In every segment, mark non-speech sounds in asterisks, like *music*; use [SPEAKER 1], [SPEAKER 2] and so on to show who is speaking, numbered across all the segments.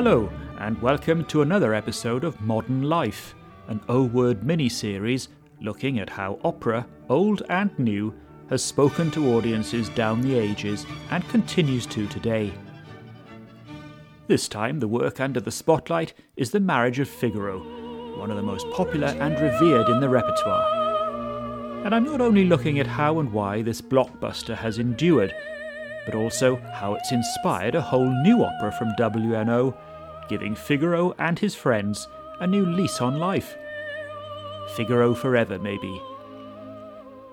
[SPEAKER 1] Hello, and welcome to another episode of Modern Life, an O Word mini series looking at how opera, old and new, has spoken to audiences down the ages and continues to today. This time, the work under the spotlight is The Marriage of Figaro, one of the most popular and revered in the repertoire. And I'm not only looking at how and why this blockbuster has endured, but also how it's inspired a whole new opera from WNO, giving Figaro and his friends a new lease on life. Figaro forever, maybe.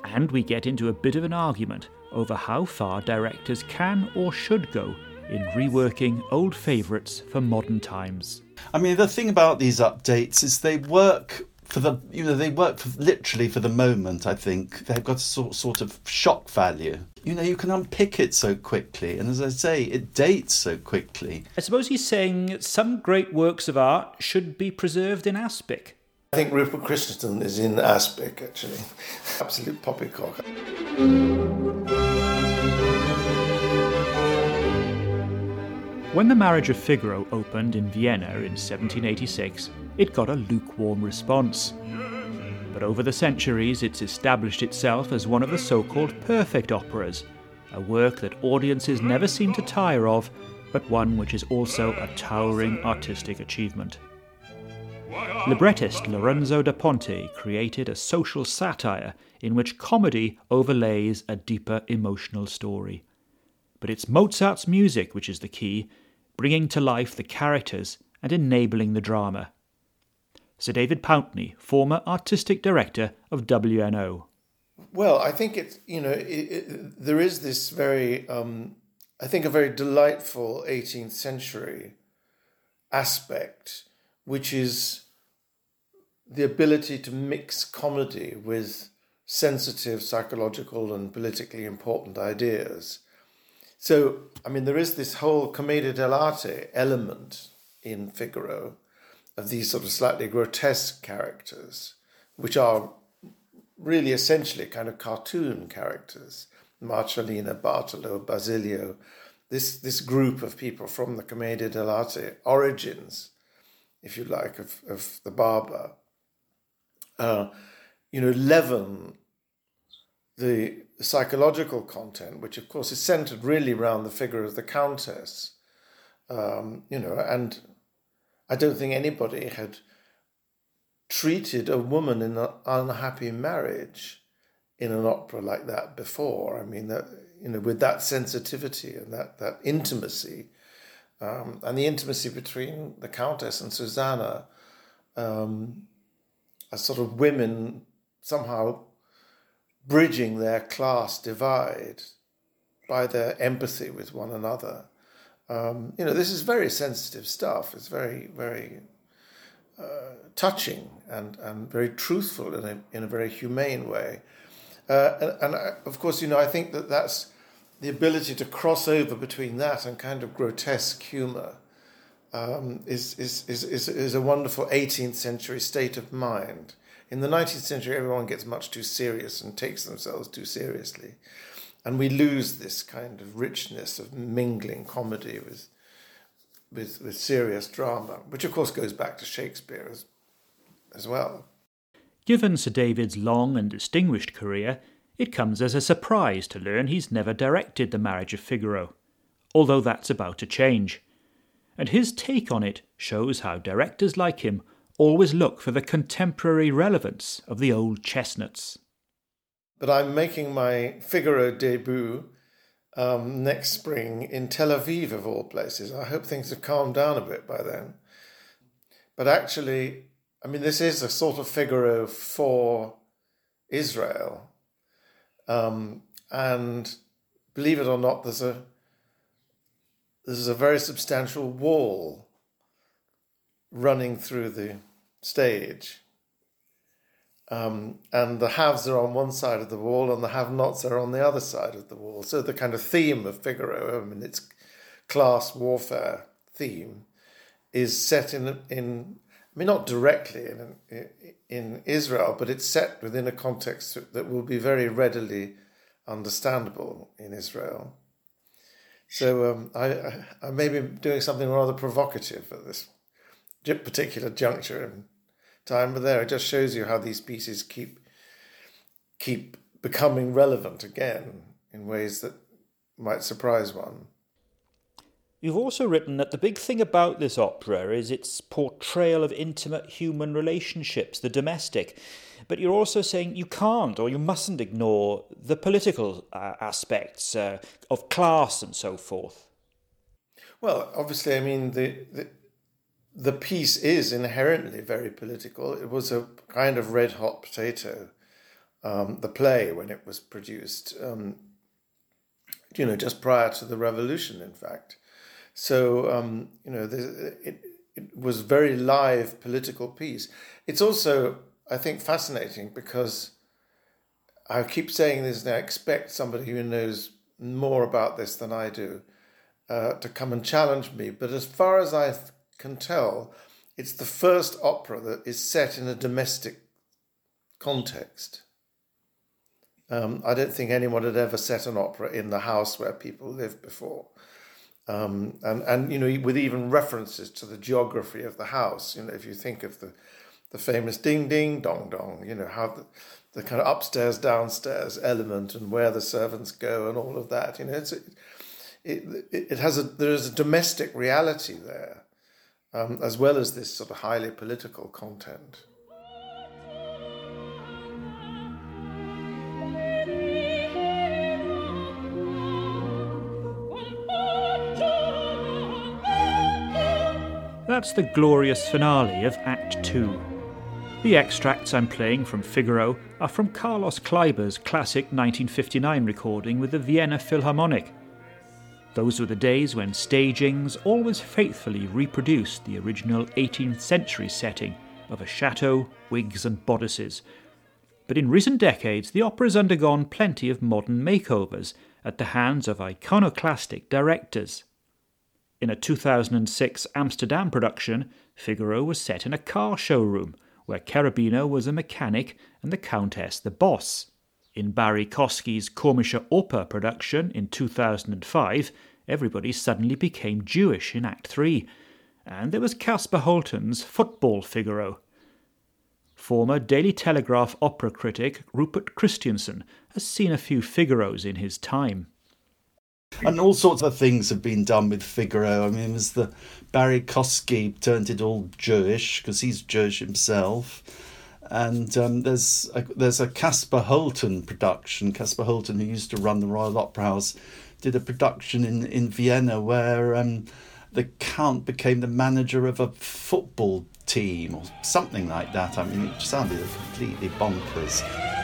[SPEAKER 1] And we get into a bit of an argument over how far directors can or should go in reworking old favourites for modern times.
[SPEAKER 2] I mean, the thing about these updates is they work for the you know they work for, literally for the moment. I think they've got a sort sort of shock value. You know, you can unpick it so quickly, and as I say, it dates so quickly.
[SPEAKER 1] I suppose he's saying some great works of art should be preserved in aspic.
[SPEAKER 3] I think Rupert Christiansen is in aspic actually, *laughs* absolute poppycock.
[SPEAKER 1] When The Marriage of Figaro opened in Vienna in 1786, it got a lukewarm response. But over the centuries, it's established itself as one of the so called perfect operas, a work that audiences never seem to tire of, but one which is also a towering artistic achievement. Librettist Lorenzo da Ponte created a social satire in which comedy overlays a deeper emotional story. But it's Mozart's music which is the key, bringing to life the characters and enabling the drama. Sir David Pountney, former artistic director of WNO.
[SPEAKER 3] Well, I think it's you know it, it, there is this very um, I think a very delightful 18th century aspect, which is the ability to mix comedy with sensitive, psychological, and politically important ideas. So, I mean, there is this whole commedia dell'arte element in Figaro of these sort of slightly grotesque characters, which are really essentially kind of cartoon characters. Marcellina, Bartolo, Basilio, this, this group of people from the commedia dell'arte origins, if you like, of, of the barber, uh, you know, leaven the psychological content, which of course is centered really around the figure of the Countess, um, you know, and I don't think anybody had treated a woman in an unhappy marriage in an opera like that before. I mean, that you know, with that sensitivity and that that intimacy, um, and the intimacy between the Countess and Susanna, um, as sort of women somehow bridging their class divide by their empathy with one another. Um, you know, this is very sensitive stuff. It's very, very uh, touching and, and very truthful in a, in a very humane way. Uh, and, and I, of course, you know, I think that that's the ability to cross over between that and kind of grotesque humor um, is, is, is, is, is a wonderful 18th century state of mind. In the 19th century, everyone gets much too serious and takes themselves too seriously. And we lose this kind of richness of mingling comedy with, with, with serious drama, which of course goes back to Shakespeare as, as well.
[SPEAKER 1] Given Sir David's long and distinguished career, it comes as a surprise to learn he's never directed The Marriage of Figaro, although that's about to change. And his take on it shows how directors like him always look for the contemporary relevance of the old chestnuts.
[SPEAKER 3] But I'm making my Figaro debut um, next spring in Tel Aviv, of all places. I hope things have calmed down a bit by then. But actually, I mean, this is a sort of Figaro for Israel. Um, and believe it or not, there's a there's a very substantial wall running through the stage. Um, and the haves are on one side of the wall and the have nots are on the other side of the wall. So the kind of theme of Figaro, I mean, its class warfare theme, is set in, in I mean, not directly in, in Israel, but it's set within a context that will be very readily understandable in Israel. So um, I, I, may be doing something rather provocative at this particular juncture in time, but there it just shows you how these pieces keep keep becoming relevant again in ways that might surprise one.
[SPEAKER 1] You've also written that the big thing about this opera is its portrayal of intimate human relationships, the domestic. But you're also saying you can't or you mustn't ignore the political uh, aspects uh, of class and so forth.
[SPEAKER 3] Well, obviously, I mean, the, the, the piece is inherently very political. It was a kind of red hot potato, um, the play, when it was produced, um, you know, just prior to the revolution, in fact. So, um, you know, it, it was very live political piece. It's also I think, fascinating because I keep saying this I expect somebody who knows more about this than I do uh, to come and challenge me. But as far as I can tell, it's the first opera that is set in a domestic context. Um, I don't think anyone had ever set an opera in the house where people lived before. Um, and, and, you know, with even references to the geography of the house. You know, if you think of the the famous ding ding dong dong, you know, how the, the kind of upstairs downstairs element and where the servants go and all of that. You know, it's, it, it, it has a, there is a domestic reality there, um, as well as this sort of highly political content.
[SPEAKER 1] That's the glorious finale of Act 2. The extracts I'm playing from Figaro are from Carlos Kleiber's classic 1959 recording with the Vienna Philharmonic. Those were the days when stagings always faithfully reproduced the original 18th century setting of a chateau, wigs, and bodices. But in recent decades, the opera has undergone plenty of modern makeovers at the hands of iconoclastic directors. In a 2006 Amsterdam production, Figaro was set in a car showroom where Cherubino was a mechanic and the Countess the boss. In Barrie Kosky's Komische Oper production in 2005, everybody suddenly became Jewish in Act 3, and there was Kasper Holten's Football Figaro. Former Daily Telegraph opera critic Rupert Christiansen has seen a few Figaros in his time.
[SPEAKER 2] And all sorts of things have been done with Figaro. I mean, there's the Barrie Kosky turned it all Jewish because he's Jewish himself. And um, there's a, there's a Kasper Holten production. Kasper Holten, who used to run the Royal Opera House, did a production in, in Vienna where um, the Count became the manager of a football team or something like that. I mean, it sounded completely bonkers.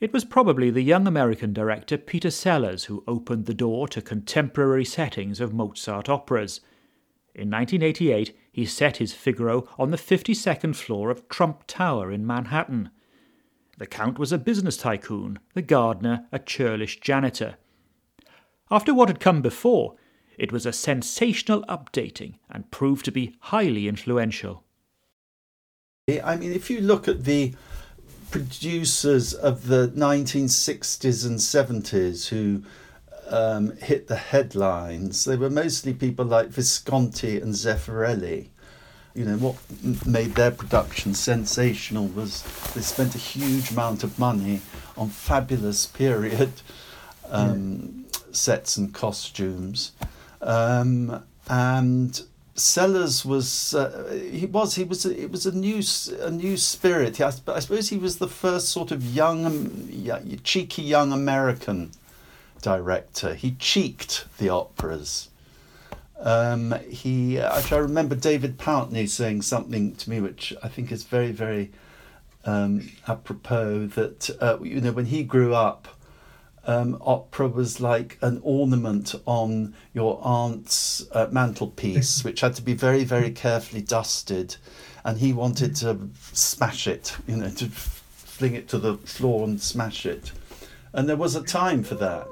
[SPEAKER 1] It was probably the young American director Peter Sellars who opened the door to contemporary settings of Mozart operas. In 1988, he set his Figaro on the 52nd floor of Trump Tower in Manhattan. The Count was a business tycoon, the gardener a churlish janitor. After what had come before, it was a sensational updating and proved to be highly influential.
[SPEAKER 2] I mean, if you look at the producers of the 1960s and 70s who um, hit the headlines. They were mostly people like Visconti and Zeffirelli. You know, what made their production sensational was they spent a huge amount of money on fabulous period um, yeah. sets and costumes. Um, and Sellars was uh, he was he was it was a new a new spirit. I, I suppose he was the first sort of young, um, cheeky young American director. He cheeked the operas. Um, he I remember David Pountney saying something to me which I think is very very um, apropos that uh, you know when he grew up um, opera was like an ornament on your aunt's uh, mantelpiece, which had to be very, very carefully dusted. And he wanted to smash it, you know, to fling it to the floor and smash it. And there was a time for that.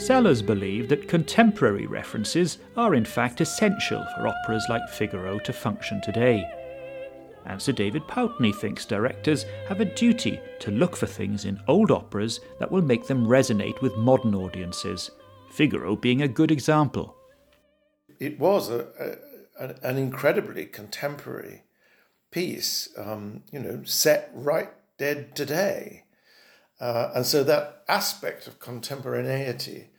[SPEAKER 1] Sellars believe that contemporary references are in fact essential for operas like Figaro to function today. And Sir David Pountney thinks directors have a duty to look for things in old operas that will make them resonate with modern audiences, Figaro being a good example.
[SPEAKER 3] It was a, a, an incredibly contemporary piece, um, you know, set right dead today. Uh, and so that aspect of contemporaneity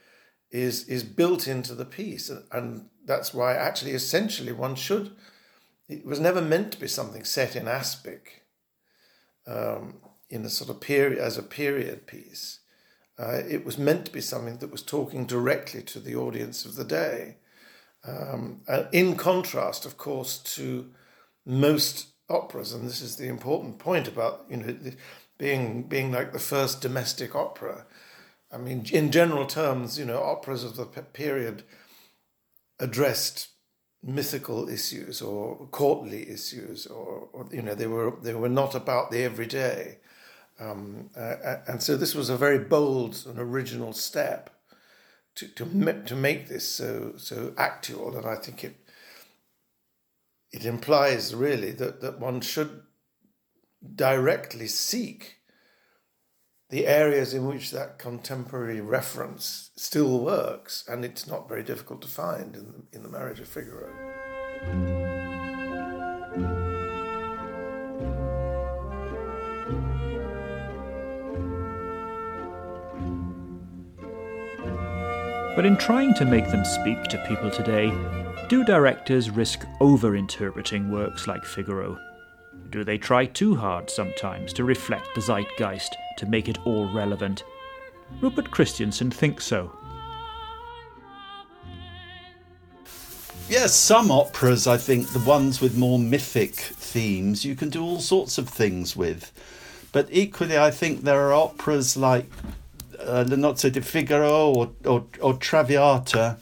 [SPEAKER 3] is is built into the piece, and, that's why actually essentially one should. It was never meant to be something set in aspic, um, in a sort of period as a period piece. Uh, it was meant to be something that was talking directly to the audience of the day. Um, in contrast, of course, to most operas, and this is the important point about you know being being like the first domestic opera. I mean, in general terms, you know, operas of the period addressed mythical issues or courtly issues, or, or you know, they were they were not about the everyday. Um, uh, and so this was a very bold and original step to to to make this so so actual, and I think it it implies really that, that one should directly seek the areas in which that contemporary reference still works, and it's not very difficult to find in the, in the Marriage of Figaro.
[SPEAKER 1] But in trying to make them speak to people today, do directors risk over interpreting works like Figaro? Do they try too hard sometimes to reflect the zeitgeist, to make it all relevant? Rupert Christiansen thinks so.
[SPEAKER 2] Yes, some operas, I think, the ones with more mythic themes, you can do all sorts of things with. But equally, I think there are operas like uh, Le Nozze di Figaro or, or, or Traviata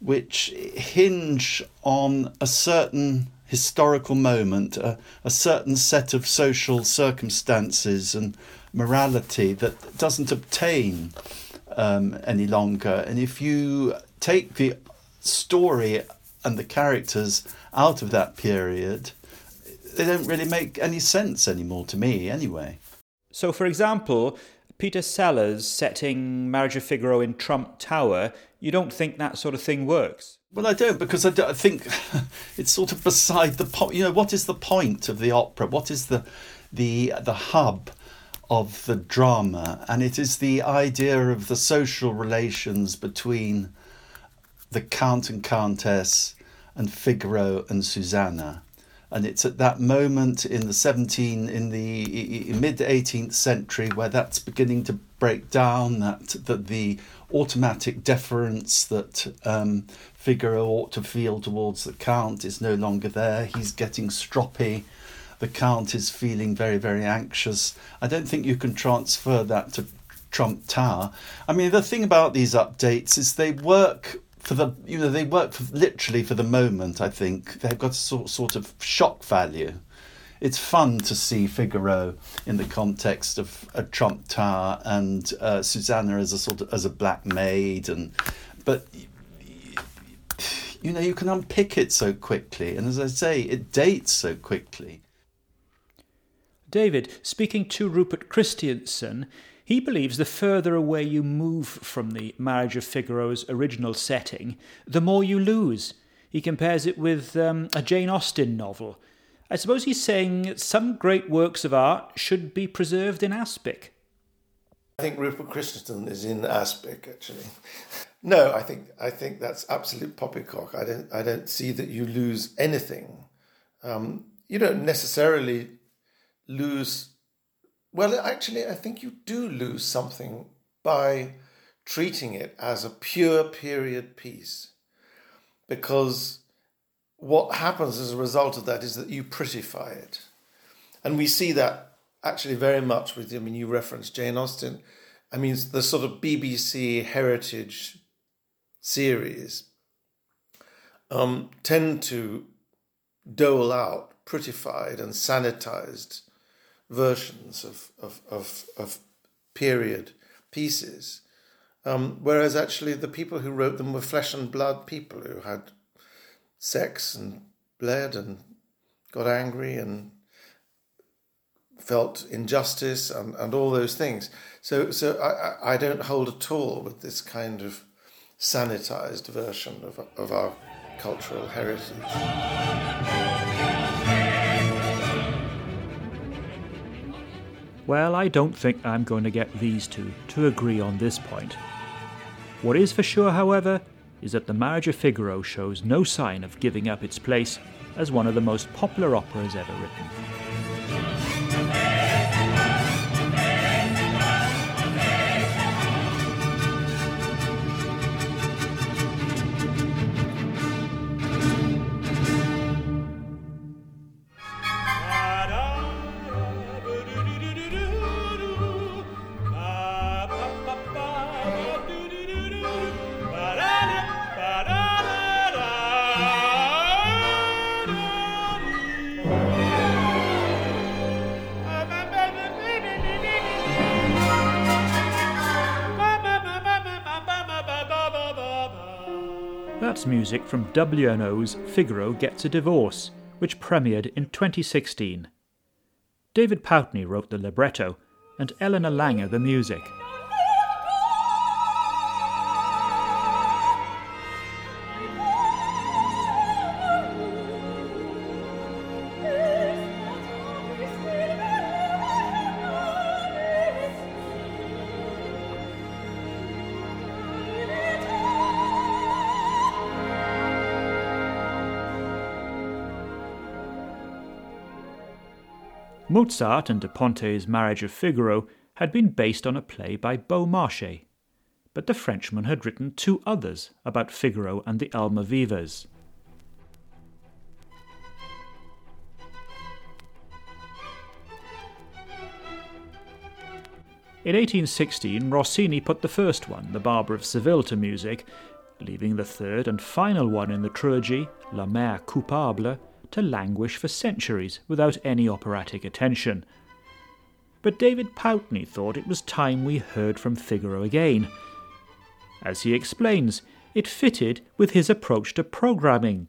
[SPEAKER 2] which hinge on a certain historical moment, a, a certain set of social circumstances and morality that doesn't obtain um, any longer. And if you take the story and the characters out of that period, they don't really make any sense anymore to me, anyway.
[SPEAKER 1] So, for example, Peter Sellars setting Marriage of Figaro in Trump Tower, you don't think that sort of thing works?
[SPEAKER 2] Well, I don't because I, don't, I think *laughs* it's sort of beside the point. You know, what is the point of the opera? What is the the the hub of the drama? And it is the idea of the social relations between the count and countess and Figaro and Susanna and it's at that moment in the 17 in the mid 18th century where that's beginning to break down that that the automatic deference that um, Figaro ought to feel towards the count is no longer there. He's getting stroppy. The count is feeling very very anxious. I don't think you can transfer that to Trump Tower. I mean, the thing about these updates is they work for the you know they work for, literally for the moment. I think they've got a sort sort of shock value. It's fun to see Figaro in the context of a Trump Tower and uh, Susanna as a sort of as a black maid, and but you know you can unpick it so quickly, and as I say, it dates so quickly.
[SPEAKER 1] David, speaking to Rupert Christiansen, he believes the further away you move from the Marriage of Figaro's original setting, the more you lose. He compares it with um, a Jane Austen novel. I suppose he's saying some great works of art should be preserved in aspic.
[SPEAKER 3] I think Rupert Christiansen is in aspic, actually. *laughs* No, I think I think that's absolute poppycock. I don't I don't see that you lose anything. Um, you don't necessarily lose well, actually, I think you do lose something by treating it as a pure period piece. Because what happens as a result of that is that you prettify it. And we see that actually very much with, I mean, you referenced Jane Austen. I mean, the sort of BBC heritage series um, tend to dole out prettified and sanitized versions of, of, of, of period pieces. Um, whereas actually the people who wrote them were flesh and blood people who had sex and bled and got angry and felt injustice and, and all those things. So, so I, I don't hold at all with this kind of sanitized version of, of our cultural heritage.
[SPEAKER 1] Well, I don't think I'm going to get these two to agree on this point. What is for sure, however, is that The Marriage of Figaro shows no sign of giving up its place as one of the most popular operas ever written. Music from WNO's Figaro Gets a Divorce, which premiered in 2016. David Pountney wrote the libretto, and Elena Langer the music. Mozart and Da Ponte's Marriage of Figaro had been based on a play by Beaumarchais, but the Frenchman had written two others about Figaro and the Almavivas. In 1816, Rossini put the first one, The Barber of Seville, to music, leaving the third and final one in the trilogy, La Mère Coupable, to languish for centuries without any operatic attention. But David Pountney thought it was time we heard from Figaro again. As he explains, it fitted with his approach to programming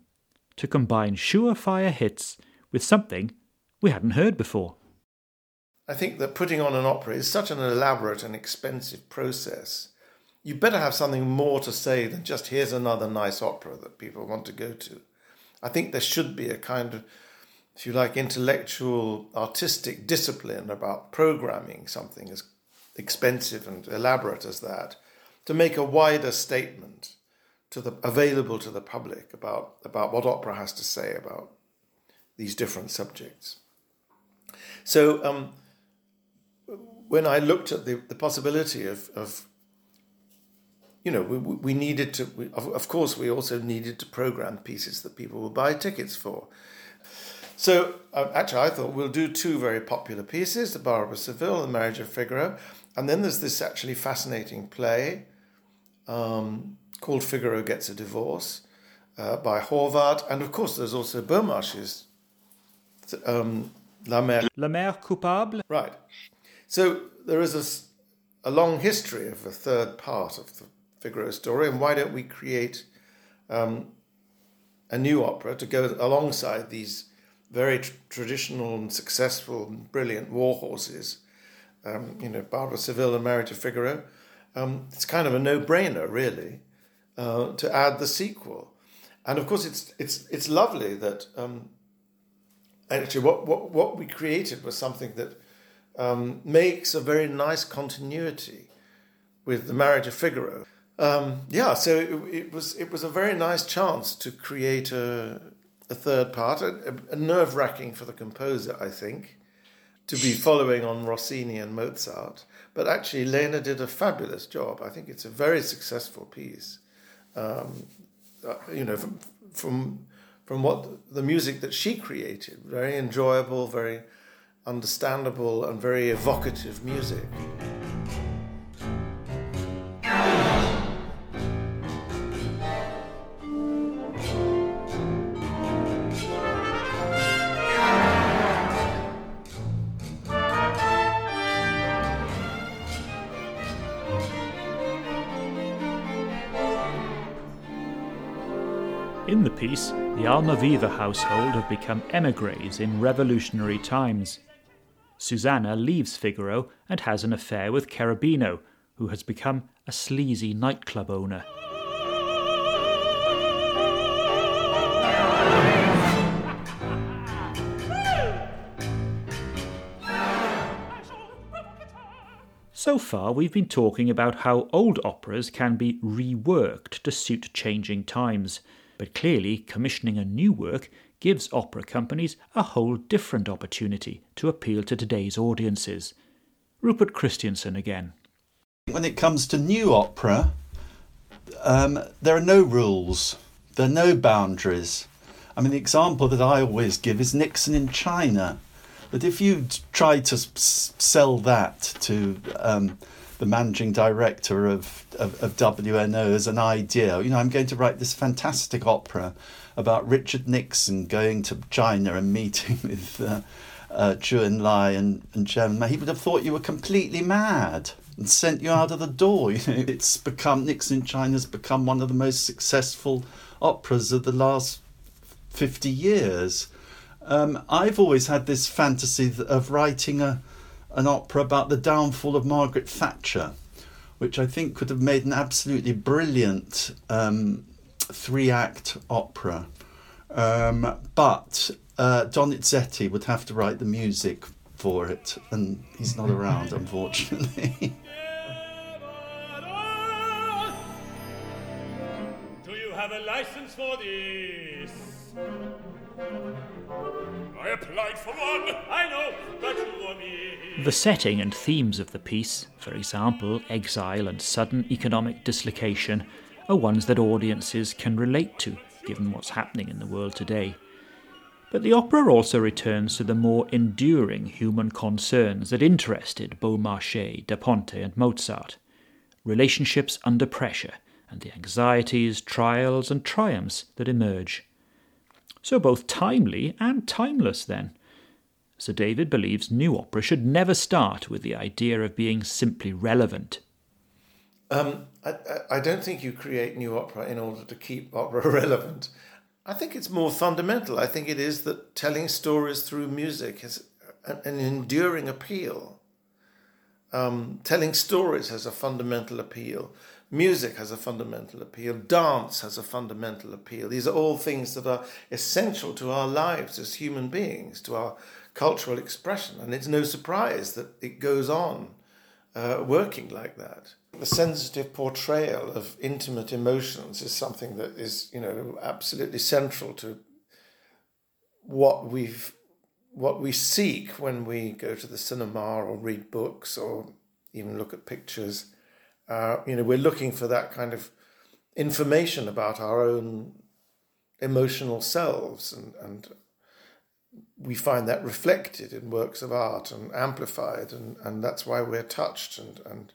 [SPEAKER 1] to combine surefire hits with something we hadn't heard before.
[SPEAKER 3] I think that putting on an opera is such an elaborate and expensive process. You better have something more to say than just here's another nice opera that people want to go to. I think there should be a kind of, if you like, intellectual, artistic discipline about programming something as expensive and elaborate as that to make a wider statement to the available to the public about about what opera has to say about these different subjects. So um, when I looked at the, the possibility of, of you know, we, we needed to, we, of, of course, we also needed to program pieces that people will buy tickets for. So uh, actually, I thought we'll do two very popular pieces: The Barber of Seville and The Marriage of Figaro, and then there's this actually fascinating play um, called Figaro Gets a Divorce uh, by Horvath, and of course, there's also Beaumarchais' um, La Mère.
[SPEAKER 1] La Mère Coupable.
[SPEAKER 3] Right. So there is a, a long history of a third part of the Figaro story, and why don't we create um, a new opera to go alongside these very tr- traditional and successful and brilliant war horses, um, you know, Barber of Seville and Marriage of Figaro. Um, it's kind of a no-brainer, really, uh, to add the sequel. And of course, it's it's it's lovely that um, actually what, what what we created was something that um, makes a very nice continuity with the Marriage of Figaro. Um, yeah, so it, it, was it was a very nice chance to create a, a third part, a, a nerve wracking for the composer, I think, to be following on Rossini and Mozart. But actually, Lena did a fabulous job. I think it's a very successful piece. Um, uh, you know, from from from what the music that she created, very enjoyable, very understandable, and very evocative music.
[SPEAKER 1] In the Almaviva household have become emigres in revolutionary times. Susanna leaves Figaro and has an affair with Cherubino, who has become a sleazy nightclub owner. So far, we've been talking about how old operas can be reworked to suit changing times, but clearly, commissioning a new work gives opera companies a whole different opportunity to appeal to today's audiences. Rupert Christiansen again.
[SPEAKER 2] When it comes to new opera, um, there are no rules, there are no boundaries. I mean, the example that I always give is Nixon in China that if you try to sell that to um, the managing director of, of, of, WNO as an idea, you know, I'm going to write this fantastic opera about Richard Nixon going to China and meeting *laughs* with uh, uh, Zhou Enlai and, and Chairman he would have thought you were completely mad and sent you out of the door. *laughs* You know, it's become Nixon in China's become one of the most successful operas of the last 50 years. Um, I've always had this fantasy of writing a an opera about the downfall of Margaret Thatcher, which I think could have made an absolutely brilliant um, three act opera. Um, but uh, Donizetti would have to write the music for it, and he's not around, *laughs* unfortunately. Do you have a license for this?
[SPEAKER 1] I applied for one. I know, but you The setting and themes of the piece, for example, exile and sudden economic dislocation, are ones that audiences can relate to, given what's happening in the world today. But the opera also returns to the more enduring human concerns that interested Beaumarchais, Da Ponte, and Mozart relationships under pressure, and the anxieties, trials, and triumphs that emerge so both timely and timeless then. Sir David believes new opera should never start with the idea of being simply relevant.
[SPEAKER 3] Um, I, I don't think you create new opera in order to keep opera *laughs* relevant. I think it's more fundamental. I think it is that telling stories through music has an enduring appeal. Um, telling stories has a fundamental appeal. Music has a fundamental appeal. Dance has a fundamental appeal. These are all things that are essential to our lives as human beings, to our cultural expression. And it's no surprise that it goes on uh, working like that. The sensitive portrayal of intimate emotions is something that is, you know, absolutely central to what we've what we seek when we go to the cinema or read books or even look at pictures. Uh, you know, we're looking for that kind of information about our own emotional selves, and, and we find that reflected in works of art and amplified, and, and that's why we're touched and, and,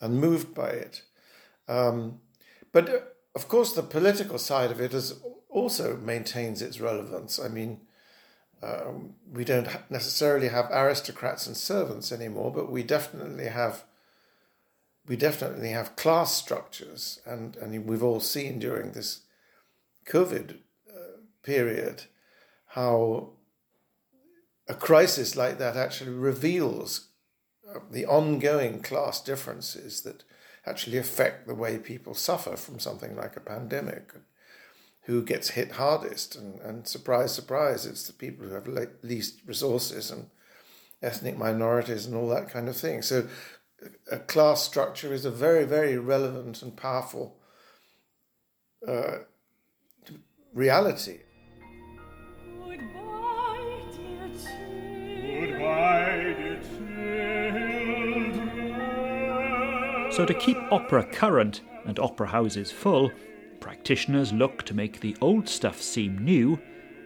[SPEAKER 3] and moved by it. Um, but uh, of course, the political side of it is also maintains its relevance. I mean, um, we don't necessarily have aristocrats and servants anymore, but we definitely have we definitely have class structures, and, and we've all seen during this COVID uh, period how a crisis like that actually reveals uh, the ongoing class differences that actually affect the way people suffer from something like a pandemic. Who gets hit hardest? And, and surprise, surprise, it's the people who have least resources and ethnic minorities and all that kind of thing. So a class structure is a very, very relevant and powerful uh, reality.
[SPEAKER 1] So, to keep opera current and opera houses full, practitioners look to make the old stuff seem new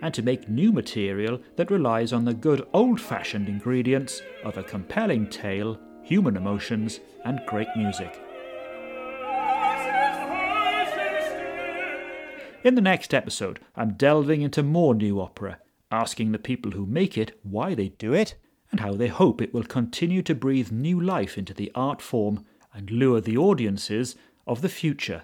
[SPEAKER 1] and to make new material that relies on the good old fashioned ingredients of a compelling tale human emotions, and great music. In the next episode, I'm delving into more new opera, asking the people who make it why they do it and how they hope it will continue to breathe new life into the art form and lure the audiences of the future.